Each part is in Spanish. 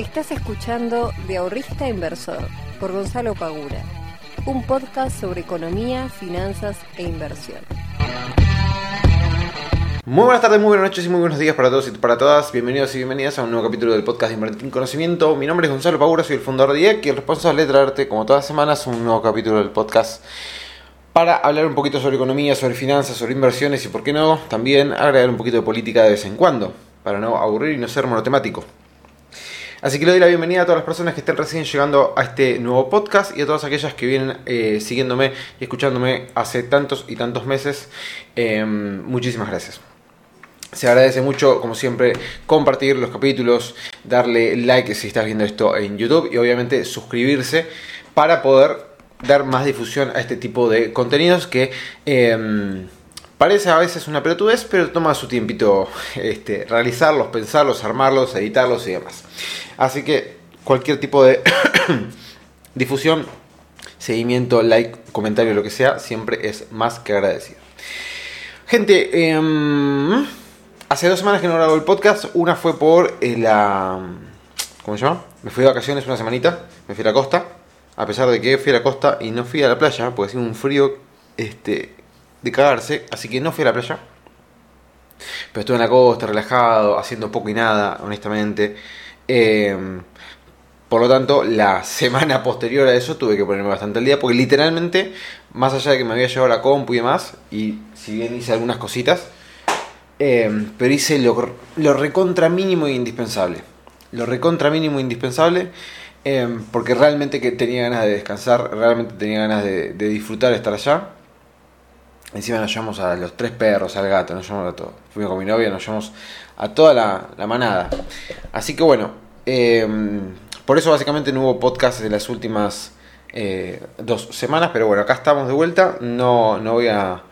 Estás escuchando De Ahorrista Inversor por Gonzalo Pagura, un podcast sobre economía, finanzas e inversión. Muy buenas tardes, muy buenas noches y muy buenos días para todos y para todas. Bienvenidos y bienvenidas a un nuevo capítulo del podcast de Invertir en Conocimiento. Mi nombre es Gonzalo Pagura, soy el fundador de IEC y el responsable de traerte, como todas las semanas, un nuevo capítulo del podcast para hablar un poquito sobre economía, sobre finanzas, sobre inversiones y, por qué no, también agregar un poquito de política de vez en cuando, para no aburrir y no ser monotemático. Así que le doy la bienvenida a todas las personas que estén recién llegando a este nuevo podcast y a todas aquellas que vienen eh, siguiéndome y escuchándome hace tantos y tantos meses. Em, muchísimas gracias. Se agradece mucho, como siempre, compartir los capítulos, darle like si estás viendo esto en YouTube y obviamente suscribirse para poder dar más difusión a este tipo de contenidos que em, parece a veces una pelotudez, pero toma su tiempito este, realizarlos, pensarlos, armarlos, editarlos y demás. Así que cualquier tipo de difusión, seguimiento, like, comentario, lo que sea, siempre es más que agradecido. Gente, em, hace dos semanas que no grabo el podcast. Una fue por eh, la... ¿Cómo se llama? Me fui de vacaciones una semanita, me fui a la costa. A pesar de que fui a la costa y no fui a la playa, porque hacía un frío este, de cagarse, así que no fui a la playa. Pero estuve en la costa, relajado, haciendo poco y nada, honestamente. Em, por lo tanto, la semana posterior a eso tuve que ponerme bastante al día, porque literalmente, más allá de que me había llevado la compu y demás, y si bien hice algunas cositas, em, pero hice lo, recontra mínimo e indispensable. Lo recontra mínimo e indispensable, em, porque realmente que tenía ganas de descansar, realmente tenía ganas de, de disfrutar estar allá. Encima nos llevamos a los tres perros, al gato, nos llevamos a todos. Fuimos con mi novia, nos llevamos a toda la, manada. Así que bueno, em, por eso básicamente no hubo podcast de las últimas eh, dos semanas, pero bueno, acá estamos de vuelta. No, no voy a,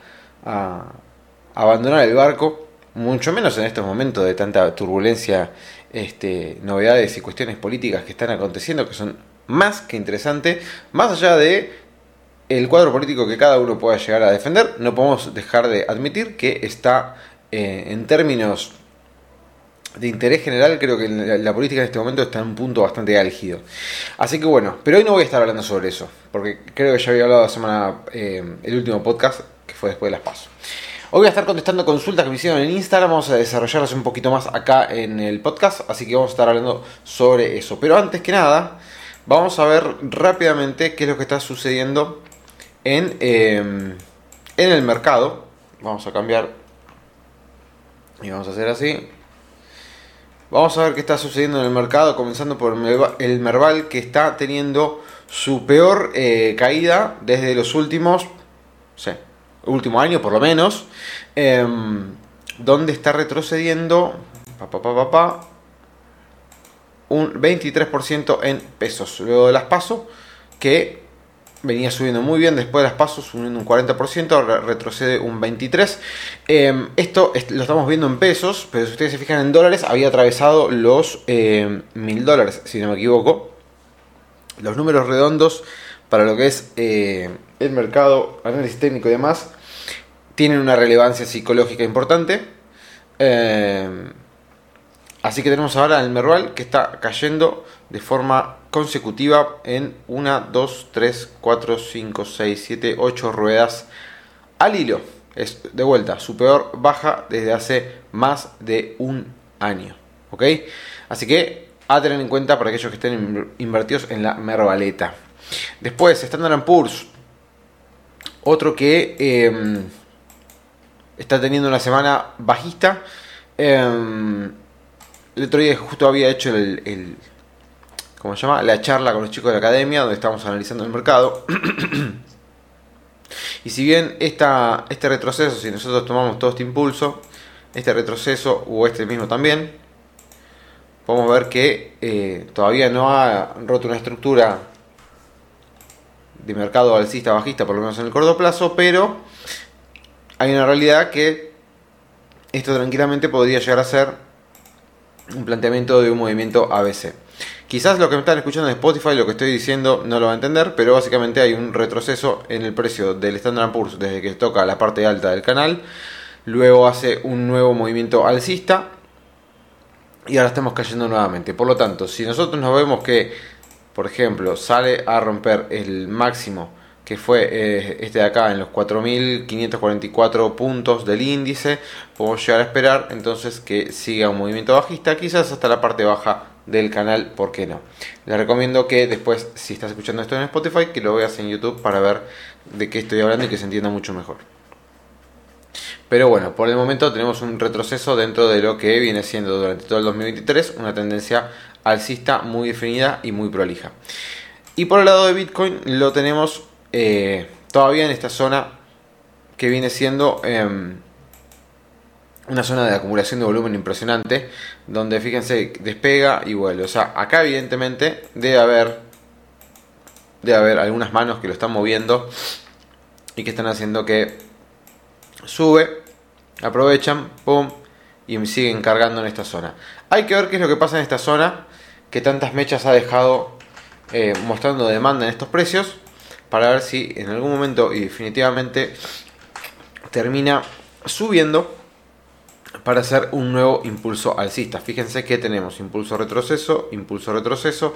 abandonar el barco, mucho menos en estos momentos de tanta turbulencia, este, novedades y cuestiones políticas que están aconteciendo, que son más que interesantes, más allá de el cuadro político que cada uno pueda llegar a defender, no podemos dejar de admitir que está eh, en términos de interés general, creo que la, política en este momento está en un punto bastante álgido. Así que bueno, pero hoy no voy a estar hablando sobre eso, porque creo que ya había hablado la semana, eh, el último podcast, que fue después de las pasos. Hoy voy a estar contestando consultas que me hicieron en Instagram, vamos a desarrollarlas un poquito más acá en el podcast, así que vamos a estar hablando sobre eso. Pero antes que nada, vamos a ver rápidamente qué es lo que está sucediendo en, eh, en el mercado. Vamos a cambiar y vamos a hacer así. Vamos a ver qué está sucediendo en el mercado, comenzando por el Merval, que está teniendo su peor eh, caída desde los últimos, sé, último año por lo menos, em, donde está retrocediendo un 23% en pesos. Luego de las pasos, que venía subiendo muy bien, después de las pasos subiendo un 40%, retrocede un 23%. Em, esto lo estamos viendo en pesos, pero si ustedes se fijan en dólares, había atravesado los eh, mil dólares, si no me equivoco. Los números redondos para lo que es eh, el mercado, análisis técnico y demás, tienen una relevancia psicológica importante. Em, así que tenemos ahora el Merval que está cayendo de forma consecutiva en 1, 2, 3, 4, 5, 6, 7, 8 ruedas al hilo. Es de vuelta su peor baja desde hace más de un año. ¿Ok? Así que a tener en cuenta para aquellos que estén invertidos en la mervaleta. Después, Standard Poor's. Otro que eh, está teniendo una semana bajista. Eh, el otro día justo había hecho el ¿cómo se llama? La charla con los chicos de la academia, donde estamos analizando el mercado. y si bien esta, este retroceso, si nosotros tomamos todo este impulso, este retroceso o este mismo también, podemos ver que eh, todavía no ha roto una estructura de mercado alcista bajista, por lo menos en el corto plazo, pero hay una realidad que esto tranquilamente podría llegar a ser un planteamiento de un movimiento ABC. Quizás lo que me están escuchando en Spotify, lo que estoy diciendo no lo va a entender, pero básicamente hay un retroceso en el precio del Standard Poor's desde que toca la parte alta del canal. Luego hace un nuevo movimiento alcista. y ahora estamos cayendo nuevamente. Por lo tanto, si nosotros nos vemos que, por ejemplo, sale a romper el máximo que fue eh, este de acá en los 4.544 puntos del índice, podemos llegar a esperar entonces que siga un movimiento bajista, quizás hasta la parte baja del canal, ¿por qué no? Les recomiendo que después, si estás escuchando esto en Spotify, que lo veas en YouTube para ver de qué estoy hablando y que se entienda mucho mejor. Pero bueno, por el momento tenemos un retroceso dentro de lo que viene siendo durante todo el 2023 una tendencia alcista muy definida y muy prolija. Y por el lado de Bitcoin lo tenemos eh, todavía en esta zona que viene siendo em, una zona de acumulación de volumen impresionante, donde fíjense, despega y vuelve. O sea, acá evidentemente debe haber, debe haber algunas manos que lo están moviendo y que están haciendo que sube, aprovechan, pum, y siguen cargando en esta zona. Hay que ver qué es lo que pasa en esta zona, que tantas mechas ha dejado eh, mostrando demanda en estos precios para ver si en algún momento y definitivamente termina subiendo para hacer un nuevo impulso alcista. Fíjense que tenemos impulso retroceso, impulso retroceso,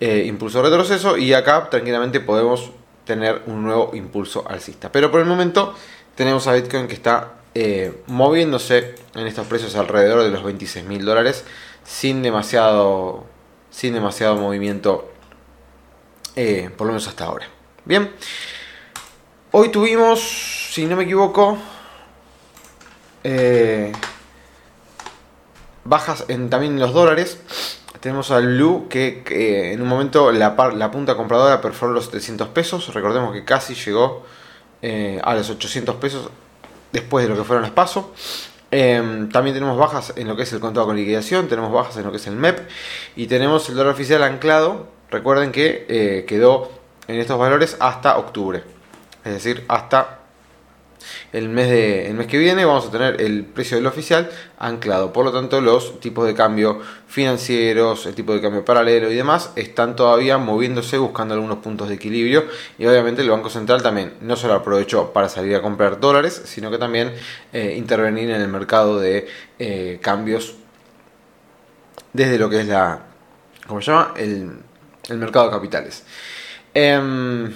eh, impulso retroceso y acá tranquilamente podemos tener un nuevo impulso alcista. Pero por el momento tenemos a Bitcoin que está eh, moviéndose en estos precios alrededor de los 26 mil dólares sin demasiado, sin demasiado movimiento, eh, por lo menos hasta ahora. Bien. Hoy tuvimos, si no me equivoco, eh, bajas en también los dólares. Tenemos al Lu que, en un momento la, punta compradora perforó los 700 pesos. Recordemos que casi llegó eh, a los 800 pesos después de lo que fueron los pasos. Em, también tenemos bajas en lo que es el contado con liquidación, tenemos bajas en lo que es el MEP y tenemos el dólar oficial anclado. Recuerden que eh, quedó en estos valores hasta octubre. Es decir, hasta el mes, de, el mes que viene vamos a tener el precio del oficial anclado. Por lo tanto, los tipos de cambio financieros, el tipo de cambio paralelo y demás están todavía moviéndose buscando algunos puntos de equilibrio. Y obviamente el Banco Central también no solo aprovechó para salir a comprar dólares, sino que también eh, intervenir en el mercado de eh, cambios desde lo que es la, ¿cómo se llama? El, el mercado de capitales. Em,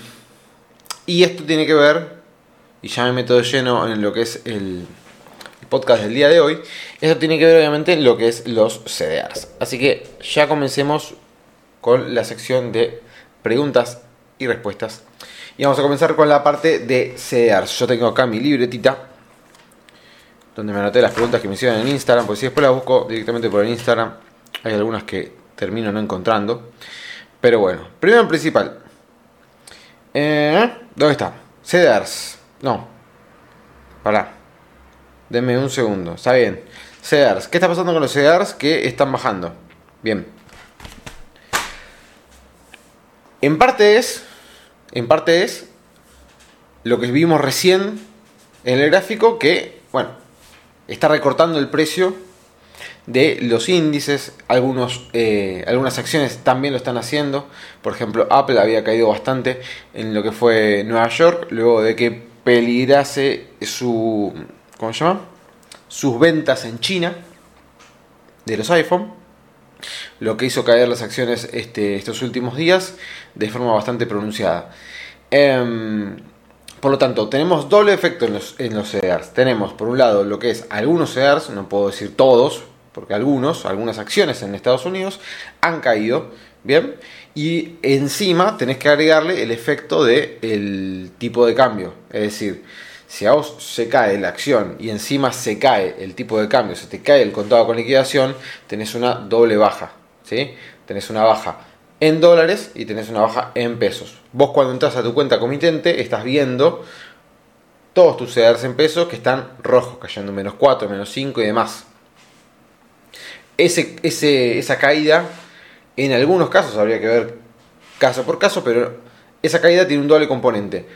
y esto tiene que ver, y ya me meto de lleno en lo que es el, podcast del día de hoy, esto tiene que ver obviamente en lo que es los CDRs. Así que ya comencemos con la sección de preguntas y respuestas. Y vamos a comenzar con la parte de CDRs. Yo tengo acá mi libretita donde me anoté las preguntas que me hicieron en Instagram, porque si después las busco directamente por el Instagram, hay algunas que termino no encontrando. Pero bueno, primero en principal, eh, ¿Dónde está? Cedars. No. Pará. Denme un segundo. Está bien. Cedars. ¿Qué está pasando con los Cedars que están bajando? Bien. En parte es. En parte es. Lo que vimos recién en el gráfico que, bueno, está recortando el precio de los índices, algunos, eh, algunas acciones también lo están haciendo, por ejemplo Apple había caído bastante en lo que fue Nueva York, luego de que peligrase su, ¿cómo se llama? sus ventas en China de los iPhone, lo que hizo caer las acciones este, estos últimos días de forma bastante pronunciada. Em, por lo tanto, tenemos doble efecto en los, en los. Tenemos, por un lado, lo que es algunos CDRs, no puedo decir todos, porque algunos, algunas acciones en Estados Unidos han caído, ¿bien? Y encima tenés que agregarle el efecto del tipo de cambio, es decir, si a vos se cae la acción y encima se cae el tipo de cambio, se te cae el contado con liquidación, tenés una doble baja, ¿sí? Tenés una baja en dólares y tenés una baja en pesos. Vos cuando entras a tu cuenta comitente estás viendo todos tus CDRs en pesos que están rojos, cayendo menos 4, menos 5 y demás ese, esa caída, en algunos casos habría que ver caso por caso, pero esa caída tiene un doble componente.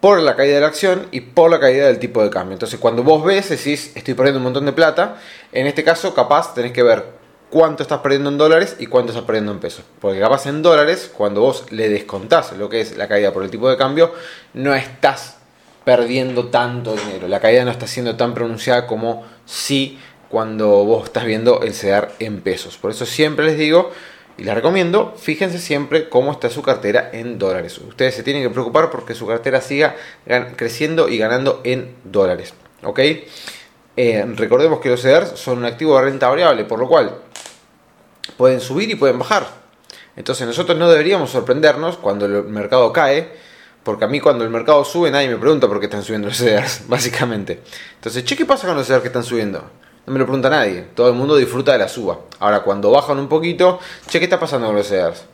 Por la caída de la acción y por la caída del tipo de cambio. Entonces, cuando vos ves, decís, estoy perdiendo un montón de plata. En este caso, capaz tenés que ver cuánto estás perdiendo en dólares y cuánto estás perdiendo en pesos. Porque capaz en dólares, cuando vos le descontás lo que es la caída por el tipo de cambio, no estás perdiendo tanto dinero. La caída no está siendo tan pronunciada como si cuando vos estás viendo el CEDAR en pesos. Por eso siempre les digo y les recomiendo, fíjense siempre cómo está su cartera en dólares. Ustedes se tienen que preocupar porque su cartera siga creciendo y ganando en dólares. ¿Ok? Eh, recordemos que los CEDARs son un activo de renta variable, por lo cual pueden subir y pueden bajar. Entonces nosotros no deberíamos sorprendernos cuando el mercado cae, porque a mí cuando el mercado sube nadie me pregunta por qué están subiendo los CEDARs, básicamente. Entonces, che, ¿qué pasa con los CEDARs que están subiendo? No me lo pregunta nadie. Todo el mundo disfruta de la suba. Ahora, cuando bajan un poquito, che, ¿qué está pasando con los CEDARs?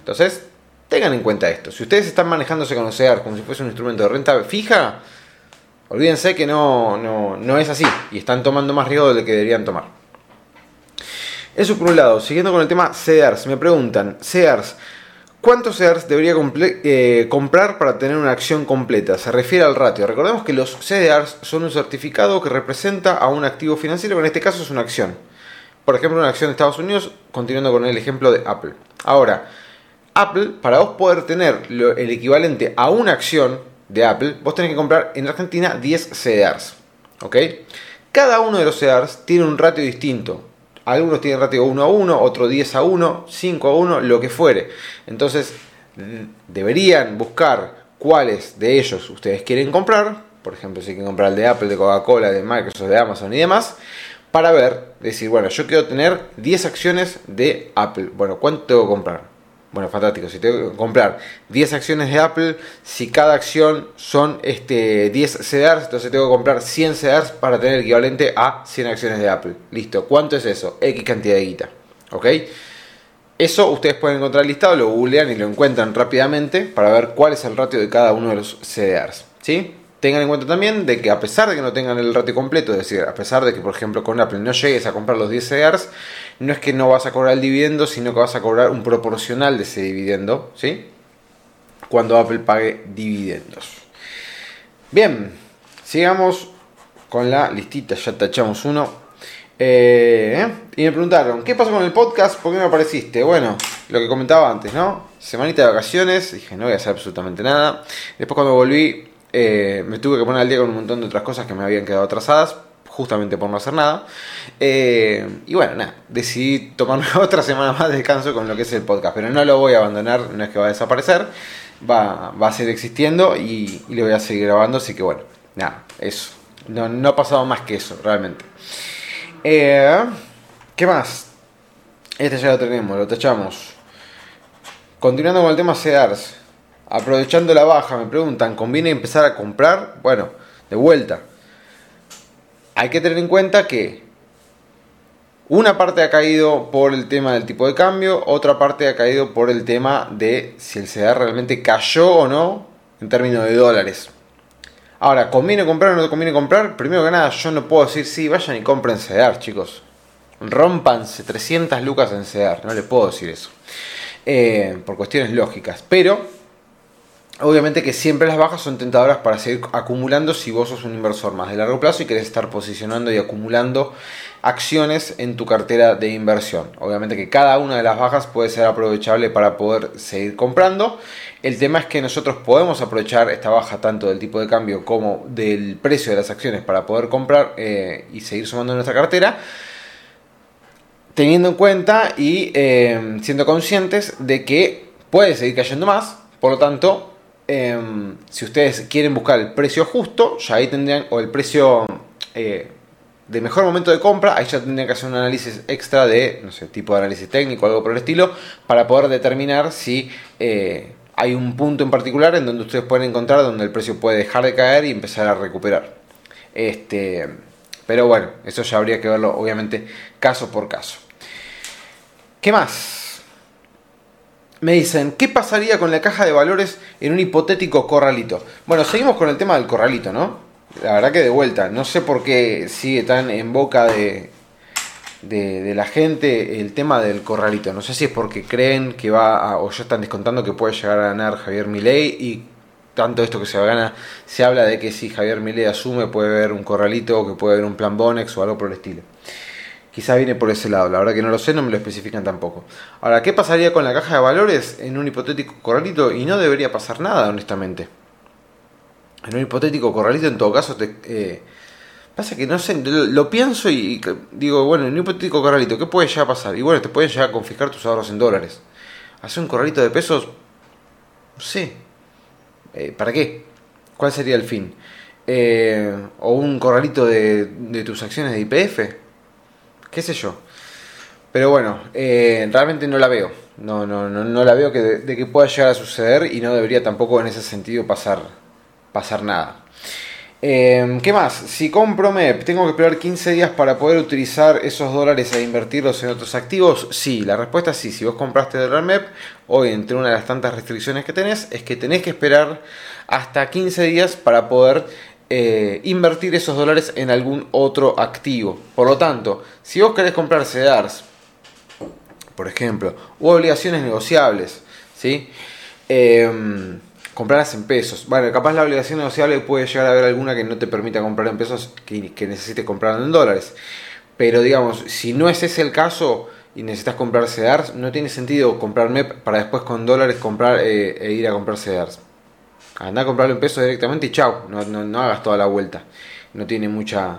Entonces, tengan en cuenta esto. Si ustedes están manejándose con los CEDARs como si fuese un instrumento de renta fija, olvídense que no, no, no es así. Y están tomando más riesgo del que deberían tomar. Eso por un lado. Siguiendo con el tema CEDARs. Me preguntan, CEDARs, ¿Cuántos CDRs debería eh, comprar para tener una acción completa? Se refiere al ratio. Recordemos que los CDRs son un certificado que representa a un activo financiero, que en este caso es una acción. Por ejemplo, una acción de Estados Unidos, continuando con el ejemplo de Apple. Ahora, Apple, para vos poder tener el equivalente a una acción de Apple, vos tenés que comprar en Argentina 10 CDRs. Cada uno de los CDRs tiene un ratio distinto. Algunos tienen ratio 1 a 1, otros 10 a 1, 5 a 1, lo que fuere. Entonces, deberían buscar cuáles de ellos ustedes quieren comprar. Por ejemplo, si quieren comprar el de Apple, de Coca-Cola, de Microsoft, de Amazon y demás. Para ver, decir, bueno, yo quiero tener 10 acciones de Apple. Bueno, ¿cuánto tengo que comprar? Bueno, fantástico. Si tengo que comprar 10 acciones de Apple, si cada acción son este, 10 CDRs, entonces tengo que comprar 100 CDRs para tener el equivalente a 100 acciones de Apple. Listo. ¿Cuánto es eso? X cantidad de guita. ¿Ok? Eso ustedes pueden encontrar listado, lo googlean y lo encuentran rápidamente para ver cuál es el ratio de cada uno de los CDRs. ¿Sí? Tengan en cuenta también de que a pesar de que no tengan el ratio completo, es decir, a pesar de que por ejemplo con Apple no llegues a comprar los 10 CDRs, no es que no vas a cobrar el dividendo, sino que vas a cobrar un proporcional de ese dividendo, ¿sí? Cuando Apple pague dividendos. Bien, sigamos con la listita, ya tachamos uno. Eh, y me preguntaron, ¿qué pasó con el podcast? ¿Por qué no apareciste? Bueno, lo que comentaba antes, ¿no? Semanita de vacaciones, dije, no voy a hacer absolutamente nada. Después cuando volví eh, me tuve que poner al día con un montón de otras cosas que me habían quedado atrasadas, justamente por no hacer nada. Eh, y bueno, nada, decidí tomarme otra semana más de descanso con lo que es el podcast, pero no lo voy a abandonar, no es que va a desaparecer, va, va a seguir existiendo y, le voy a seguir grabando, así que bueno, nada, eso. No, no ha pasado más que eso, realmente. Eh, ¿Qué más? Este ya lo tenemos, lo tachamos. Continuando con el tema CEDARS. Aprovechando la baja, me preguntan, ¿conviene empezar a comprar? Bueno, de vuelta. Hay que tener en cuenta que una parte ha caído por el tema del tipo de cambio, otra parte ha caído por el tema de si el CDR realmente cayó o no en términos de dólares. Ahora, ¿conviene comprar o no conviene comprar? Primero que nada, yo no puedo decir sí, vayan y compren CDR, chicos. Rompanse 300 lucas en CDR, no les puedo decir eso. Eh, por cuestiones lógicas. Pero Obviamente que siempre las bajas son tentadoras para seguir acumulando si vos sos un inversor más de largo plazo y querés estar posicionando y acumulando acciones en tu cartera de inversión. Obviamente que cada una de las bajas puede ser aprovechable para poder seguir comprando. El tema es que nosotros podemos aprovechar esta baja tanto del tipo de cambio como del precio de las acciones para poder comprar eh, y seguir sumando nuestra cartera teniendo en cuenta y eh, siendo conscientes de que puede seguir cayendo más, por lo tanto Em, si ustedes quieren buscar el precio justo, ya ahí tendrían, o el precio eh, de mejor momento de compra, ahí ya tendrían que hacer un análisis extra de, no sé, tipo de análisis técnico algo por el estilo, para poder determinar si eh, hay un punto en particular en donde ustedes pueden encontrar donde el precio puede dejar de caer y empezar a recuperar. Este, pero bueno, eso ya habría que verlo obviamente caso por caso. ¿Qué más? Me dicen, ¿qué pasaría con la caja de valores en un hipotético corralito? Bueno, seguimos con el tema del corralito, ¿no? La verdad que de vuelta, no sé por qué sigue tan en boca de, de, la gente el tema del corralito. No sé si es porque creen que va a, o ya están descontando que puede llegar a ganar Javier Milei y tanto esto que se gana, se habla de que si Javier Milei asume puede haber un corralito o que puede haber un plan Bonex o algo por el estilo. Quizá viene por ese lado, la verdad que no lo sé, no me lo especifican tampoco. Ahora, ¿qué pasaría con la caja de valores en un hipotético corralito? Y no debería pasar nada, honestamente. En un hipotético corralito, en todo caso, te, eh, Pasa que no sé, lo, pienso y, digo, bueno, en un hipotético corralito, ¿qué puede ya pasar? Y bueno, te pueden llegar a confiscar tus ahorros en dólares. Hacer un corralito de pesos, no sé. Eh, ¿Para qué? ¿Cuál sería el fin? Eh, o un corralito de, de, tus acciones de IPF. ¿Qué sé yo? Pero bueno, eh, realmente no la veo. No, no, no, no la veo que de, que pueda llegar a suceder y no debería tampoco en ese sentido pasar, pasar nada. Eh, ¿Qué más? Si compro MEP, ¿tengo que esperar 15 días para poder utilizar esos dólares e invertirlos en otros activos? Sí, la respuesta es sí. Si vos compraste dólar MEP, hoy entre una de las tantas restricciones que tenés es que tenés que esperar hasta 15 días para poder eh, invertir esos dólares en algún otro activo. Por lo tanto, si vos querés comprar CEDARS, por ejemplo, u obligaciones negociables, ¿sí? Em, comprarlas en pesos. Bueno, capaz la obligación negociable puede llegar a haber alguna que no te permita comprar en pesos, que, necesites comprar en dólares. Pero digamos, si no es ese el caso y necesitas comprar CEDARS, no tiene sentido comprar MEP para después con dólares comprar eh, e ir a comprar CEDARS. Anda a comprarlo en pesos directamente y chao, no, no, hagas toda la vuelta. No tiene mucha.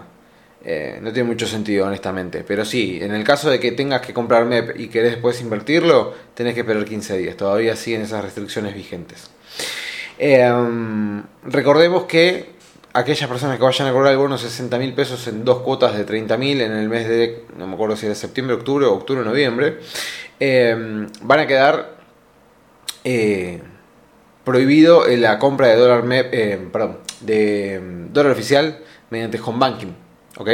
Eh, no tiene mucho sentido, honestamente. Pero sí, en el caso de que tengas que comprar MEP y querés después invertirlo, tenés que esperar 15 días. Todavía siguen esas restricciones vigentes. Em, recordemos que aquellas personas que vayan a cobrar el bono 60 mil pesos en dos cuotas de 30 mil en el mes de, no me acuerdo si era septiembre, octubre octubre, noviembre, em, van a quedar eh, prohibido la compra de dólar, eh, perdón, de em, dólar oficial mediante home banking, ¿ok?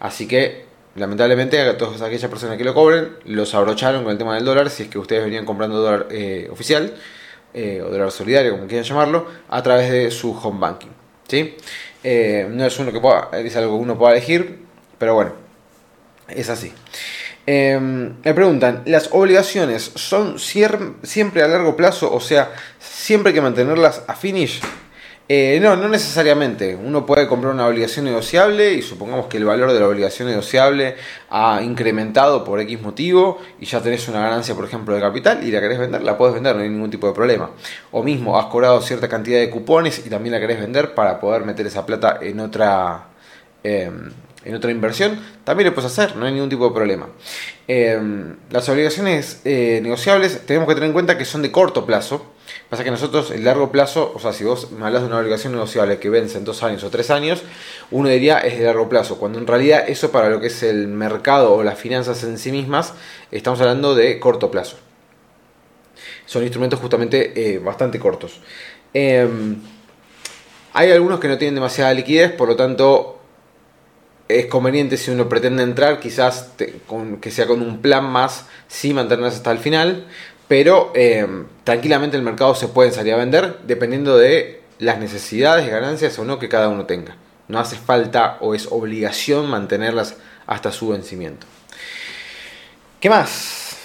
Así que lamentablemente a todas aquellas personas que lo cobren los abrocharon con el tema del dólar si es que ustedes venían comprando dólar eh, oficial eh, o dólar solidario, como quieran llamarlo, a través de su home banking. ¿sí? Eh, no es, uno que pueda, es algo que uno pueda elegir, pero bueno, es así. Eh, me preguntan, ¿las obligaciones son siempre a largo plazo? O sea, siempre hay que mantenerlas a finish. Eh, no, no necesariamente. Uno puede comprar una obligación negociable y supongamos que el valor de la obligación negociable ha incrementado por X motivo y ya tenés una ganancia, por ejemplo, de capital y la querés vender, la puedes vender, no hay ningún tipo de problema. O mismo, has cobrado cierta cantidad de cupones y también la querés vender para poder meter esa plata en otra... Em, en otra inversión, también lo puedes hacer, no hay ningún tipo de problema. Em, las obligaciones eh, negociables tenemos que tener en cuenta que son de corto plazo, Pasa que nosotros, en largo plazo, o sea, si vos me hablas de una obligación negociable que vence en dos años o tres años, uno diría es de largo plazo, cuando en realidad eso para lo que es el mercado o las finanzas en sí mismas, estamos hablando de corto plazo. Son instrumentos justamente eh, bastante cortos. Hay algunos que no tienen demasiada liquidez, por lo tanto es conveniente si uno pretende entrar, quizás que sea con un plan más, sí mantenerse hasta el final, pero eh, tranquilamente el mercado se puede salir a vender dependiendo de las necesidades, ganancias o no que cada uno tenga. No hace falta o es obligación mantenerlas hasta su vencimiento. ¿Qué más?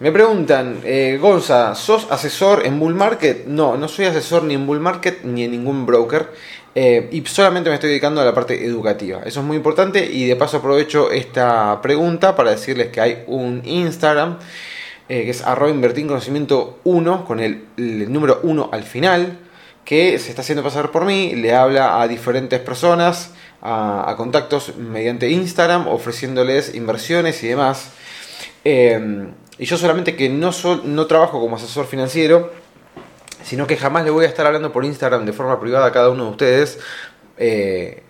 Me preguntan, eh, Gonza, ¿sos asesor en bull market? No, no soy asesor ni en bull market ni en ningún broker. Eh, y solamente me estoy dedicando a la parte educativa. Eso es muy importante y de paso aprovecho esta pregunta para decirles que hay un Instagram eh, que es arroba invertir conocimiento 1, con el, número 1 al final, que se está haciendo pasar por mí, le habla a diferentes personas, a, contactos mediante Instagram, ofreciéndoles inversiones y demás. Em, y yo solamente que no, no trabajo como asesor financiero, sino que jamás le voy a estar hablando por Instagram de forma privada a cada uno de ustedes, eh,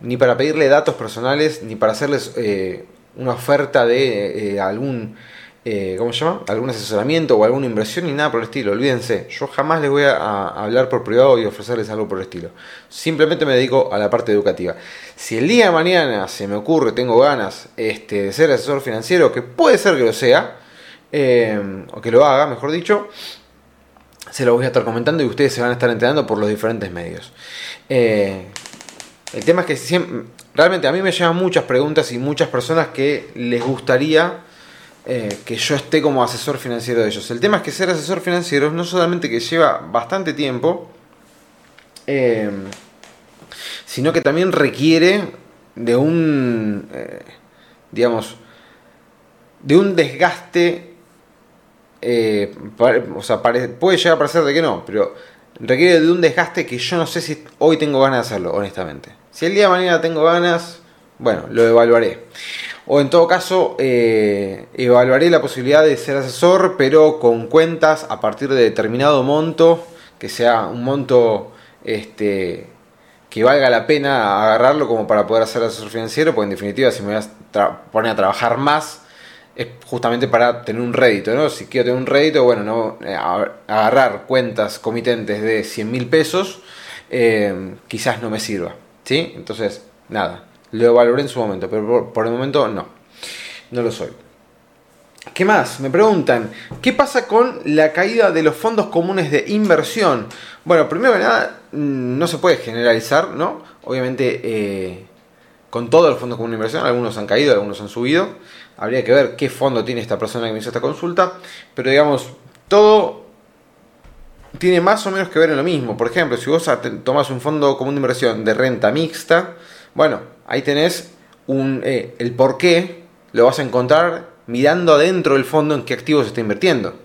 ni para pedirle datos personales, ni para hacerles eh, una oferta de algún eh, ¿cómo se llama? Algún asesoramiento o alguna inversión y nada por el estilo. Olvídense, yo jamás les voy a, hablar por privado y ofrecerles algo por el estilo. Simplemente me dedico a la parte educativa. Si el día de mañana se me ocurre, tengo ganas este, de ser asesor financiero, que puede ser que lo sea, o que lo haga, mejor dicho, se lo voy a estar comentando y ustedes se van a estar enterando por los diferentes medios. Eh, el tema es que siempre, realmente a mí me llegan muchas preguntas y muchas personas que les gustaría eh, que yo esté como asesor financiero de ellos. El tema es que ser asesor financiero no solamente que lleva bastante tiempo, eh, sino que también requiere de un, eh, digamos, de un desgaste, sea, puede llegar a parecer de que no, pero requiere de un desgaste que yo no sé si hoy tengo ganas de hacerlo, honestamente. Si el día de mañana tengo ganas, bueno, lo evaluaré. O en todo caso, eh, evaluaré la posibilidad de ser asesor, pero con cuentas a partir de determinado monto, que sea un monto este, que valga la pena agarrarlo como para poder hacer asesor financiero, porque en definitiva si me voy a poner a trabajar más, es justamente para tener un rédito, ¿no? Si quiero tener un rédito, bueno, no eh, agarrar cuentas comitentes de 100 mil pesos, eh, quizás no me sirva, ¿sí? Entonces, nada, lo valoré en su momento, pero por, el momento no, no lo soy. ¿Qué más? Me preguntan, ¿qué pasa con la caída de los fondos comunes de inversión? Bueno, primero que nada, mm, no se puede generalizar, ¿no? Obviamente, eh, con todos los fondos comunes de inversión, algunos han caído, algunos han subido. Habría que ver qué fondo tiene esta persona que me hizo esta consulta. Pero digamos, todo tiene más o menos que ver en lo mismo. Por ejemplo, si vos tomas un fondo común de inversión de renta mixta, bueno, ahí tenés un, eh, el por qué, lo vas a encontrar mirando adentro del fondo en qué activos está invirtiendo.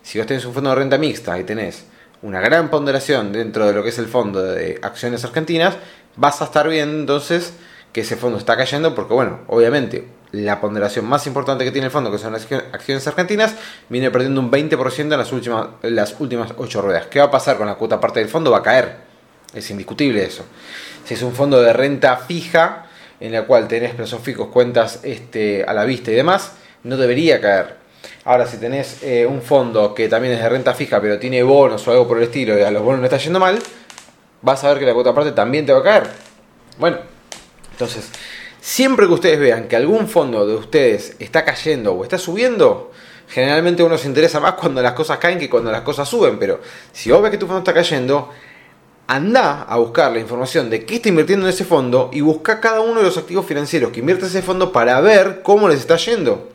Si vos tenés un fondo de renta mixta, ahí tenés una gran ponderación dentro de lo que es el fondo de acciones argentinas, vas a estar viendo entonces que ese fondo está cayendo porque, bueno, obviamente la ponderación más importante que tiene el fondo, que son las acciones argentinas, viene perdiendo un 20% en las últimas, las últimas 8 ruedas. ¿Qué va a pasar con la cuota parte del fondo? Va a caer. Es indiscutible eso. Si es un fondo de renta fija, en la cual tenés plazos fijos, cuentas este, a la vista y demás, no debería caer. Ahora, si tenés eh, un fondo que también es de renta fija, pero tiene bonos o algo por el estilo, y a los bonos no está yendo mal, vas a ver que la cuota parte también te va a caer. Bueno, entonces, siempre que ustedes vean que algún fondo de ustedes está cayendo o está subiendo, generalmente uno se interesa más cuando las cosas caen que cuando las cosas suben. Pero si vos ves que tu fondo está cayendo, anda a buscar la información de qué está invirtiendo en ese fondo y busca cada uno de los activos financieros que invierte ese fondo para ver cómo les está yendo.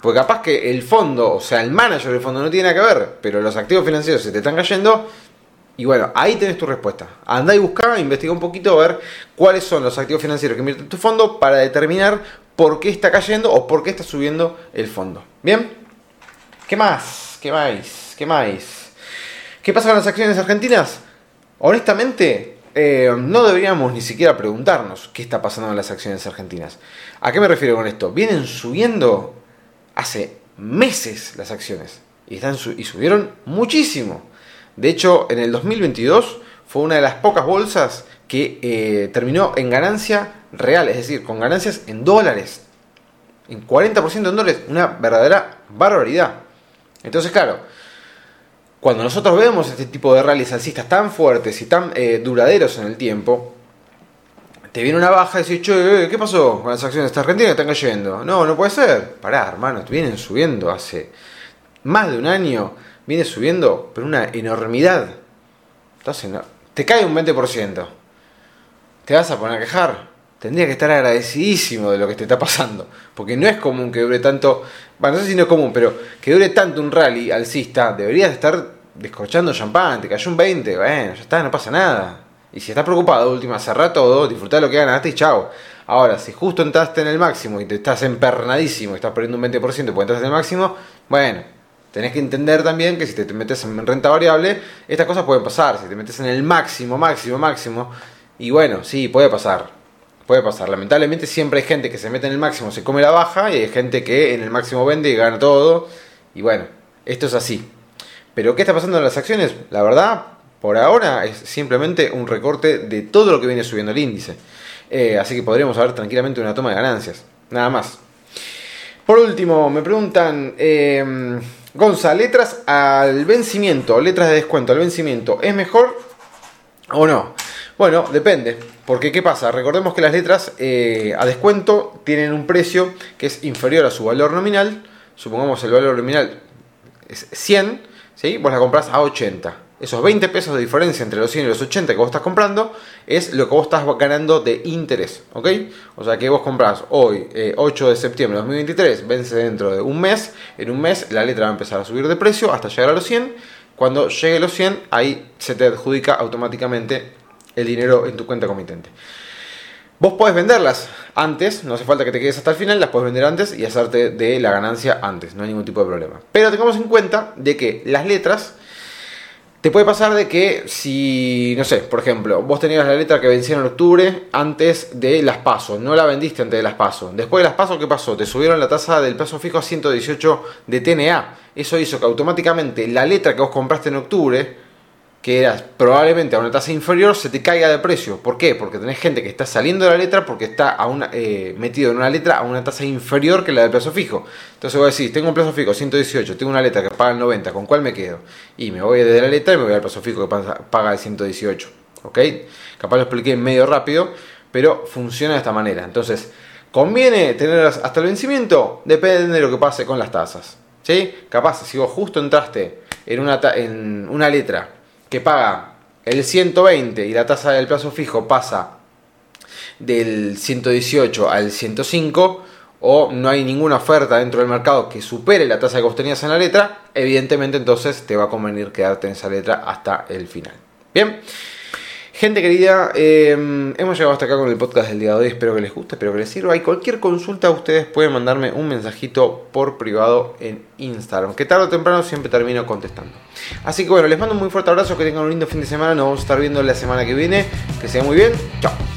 Porque capaz que el fondo, o sea, el manager del fondo no tiene nada que ver, pero los activos financieros se te están cayendo. Y bueno, ahí tenés tu respuesta. Anda y busca, investiga un poquito a ver cuáles son los activos financieros que invierte tu fondo para determinar por qué está cayendo o por qué está subiendo el fondo. ¿Bien? ¿Qué más? ¿Qué más? ¿Qué más? ¿Qué pasa con las acciones argentinas? Honestamente, eh, no deberíamos ni siquiera preguntarnos qué está pasando con las acciones argentinas. ¿A qué me refiero con esto? Vienen subiendo hace meses las acciones y, están, y subieron muchísimo. De hecho, en el 2022 fue una de las pocas bolsas que eh, terminó en ganancia real, es decir, con ganancias en dólares. En 40% en dólares, una verdadera barbaridad. Entonces, claro, cuando nosotros vemos este tipo de rallies alcistas tan fuertes y tan eh, duraderos en el tiempo, te viene una baja y decís, che, ¿qué pasó con las acciones de Argentina están cayendo? No, no puede ser. Pará, hermano, vienen subiendo hace más de un año, viene subiendo, pero una enormidad. Entonces, no, te cae un 20%. ¿Te vas a poner a quejar? Tendría que estar agradecidísimo de lo que te está pasando. Porque no es común que dure tanto. Bueno, no sé si no es común, pero que dure tanto un rally alcista. Deberías estar descorchando champán. Te cayó un 20. Bueno, ya está, no pasa nada. Y si estás preocupado, última, cerrá todo, disfrutá lo que ganaste y chao. Ahora, si justo entraste en el máximo y te estás empernadísimo, estás perdiendo un 20% porque entraste en el máximo, bueno, tenés que entender también que si te metes en renta variable, estas cosas pueden pasar. Si te metes en el máximo, máximo, máximo, y bueno, sí, puede pasar. Puede pasar. Lamentablemente siempre hay gente que se mete en el máximo, se come la baja, y hay gente que en el máximo vende y gana todo. Y bueno, esto es así. Pero ¿qué está pasando en las acciones? La verdad, por ahora es simplemente un recorte de todo lo que viene subiendo el índice. Eh, así que podríamos ver tranquilamente una toma de ganancias. Nada más. Por último, me preguntan, eh, Gonza, letras al vencimiento, letras de descuento al vencimiento, ¿es mejor o no? Bueno, depende. Porque ¿qué pasa? Recordemos que las letras eh, a descuento tienen un precio que es inferior a su valor nominal. Supongamos el valor nominal es 100, ¿sí? vos la compras a 80 esos 20 pesos de diferencia entre los 100 y los 80 que vos estás comprando es lo que vos estás ganando de interés, ¿ok? O sea que vos compras hoy, 8 eh, de septiembre de 2023, vence dentro de un mes, en un mes la letra va a empezar a subir de precio hasta llegar a los 100, cuando llegue los 100 ahí se te adjudica automáticamente el dinero en tu cuenta comitente. Vos podés venderlas antes, no hace falta que te quedes hasta el final, las puedes vender antes y hacerte de la ganancia antes, no hay ningún tipo de problema. Pero tengamos en cuenta de que las letras Te puede pasar de que si, no sé, por ejemplo, vos tenías la letra que vencía en octubre antes de las pasos, no la vendiste antes de las pasos. Después de las pasos, ¿qué pasó? Te subieron la tasa del plazo fijo a 118 de TNA. Eso hizo que automáticamente la letra que vos compraste en octubre que eras probablemente a una tasa inferior, se te caiga de precio. ¿Por qué? Porque tenés gente que está saliendo de la letra porque está eh, metido en una letra a una tasa inferior que la del plazo fijo. Entonces voy a decir, tengo un plazo fijo 118, tengo una letra que paga el 90, ¿con cuál me quedo? Y me voy desde la letra y me voy al plazo fijo que paga el 118. ¿Ok? Capaz lo expliqué medio rápido, pero funciona de esta manera. Entonces, ¿conviene tenerlas hasta el vencimiento? Depende de lo que pase con las tasas. ¿Sí? Capaz, si vos justo entraste en una, en una letra que paga el 120 y la tasa del plazo fijo pasa del 118 al 105 o no hay ninguna oferta dentro del mercado que supere la tasa que vos en la letra, evidentemente entonces te va a convenir quedarte en esa letra hasta el final. Bien. Gente querida, em, hemos llegado hasta acá con el podcast del día de hoy. Espero que les guste, espero que les sirva. Y cualquier consulta, ustedes pueden mandarme un mensajito por privado en Instagram, que tarde o temprano siempre termino contestando. Así que bueno, les mando un muy fuerte abrazo, que tengan un lindo fin de semana. Nos vamos a estar viendo la semana que viene. Que sea muy bien. Chao.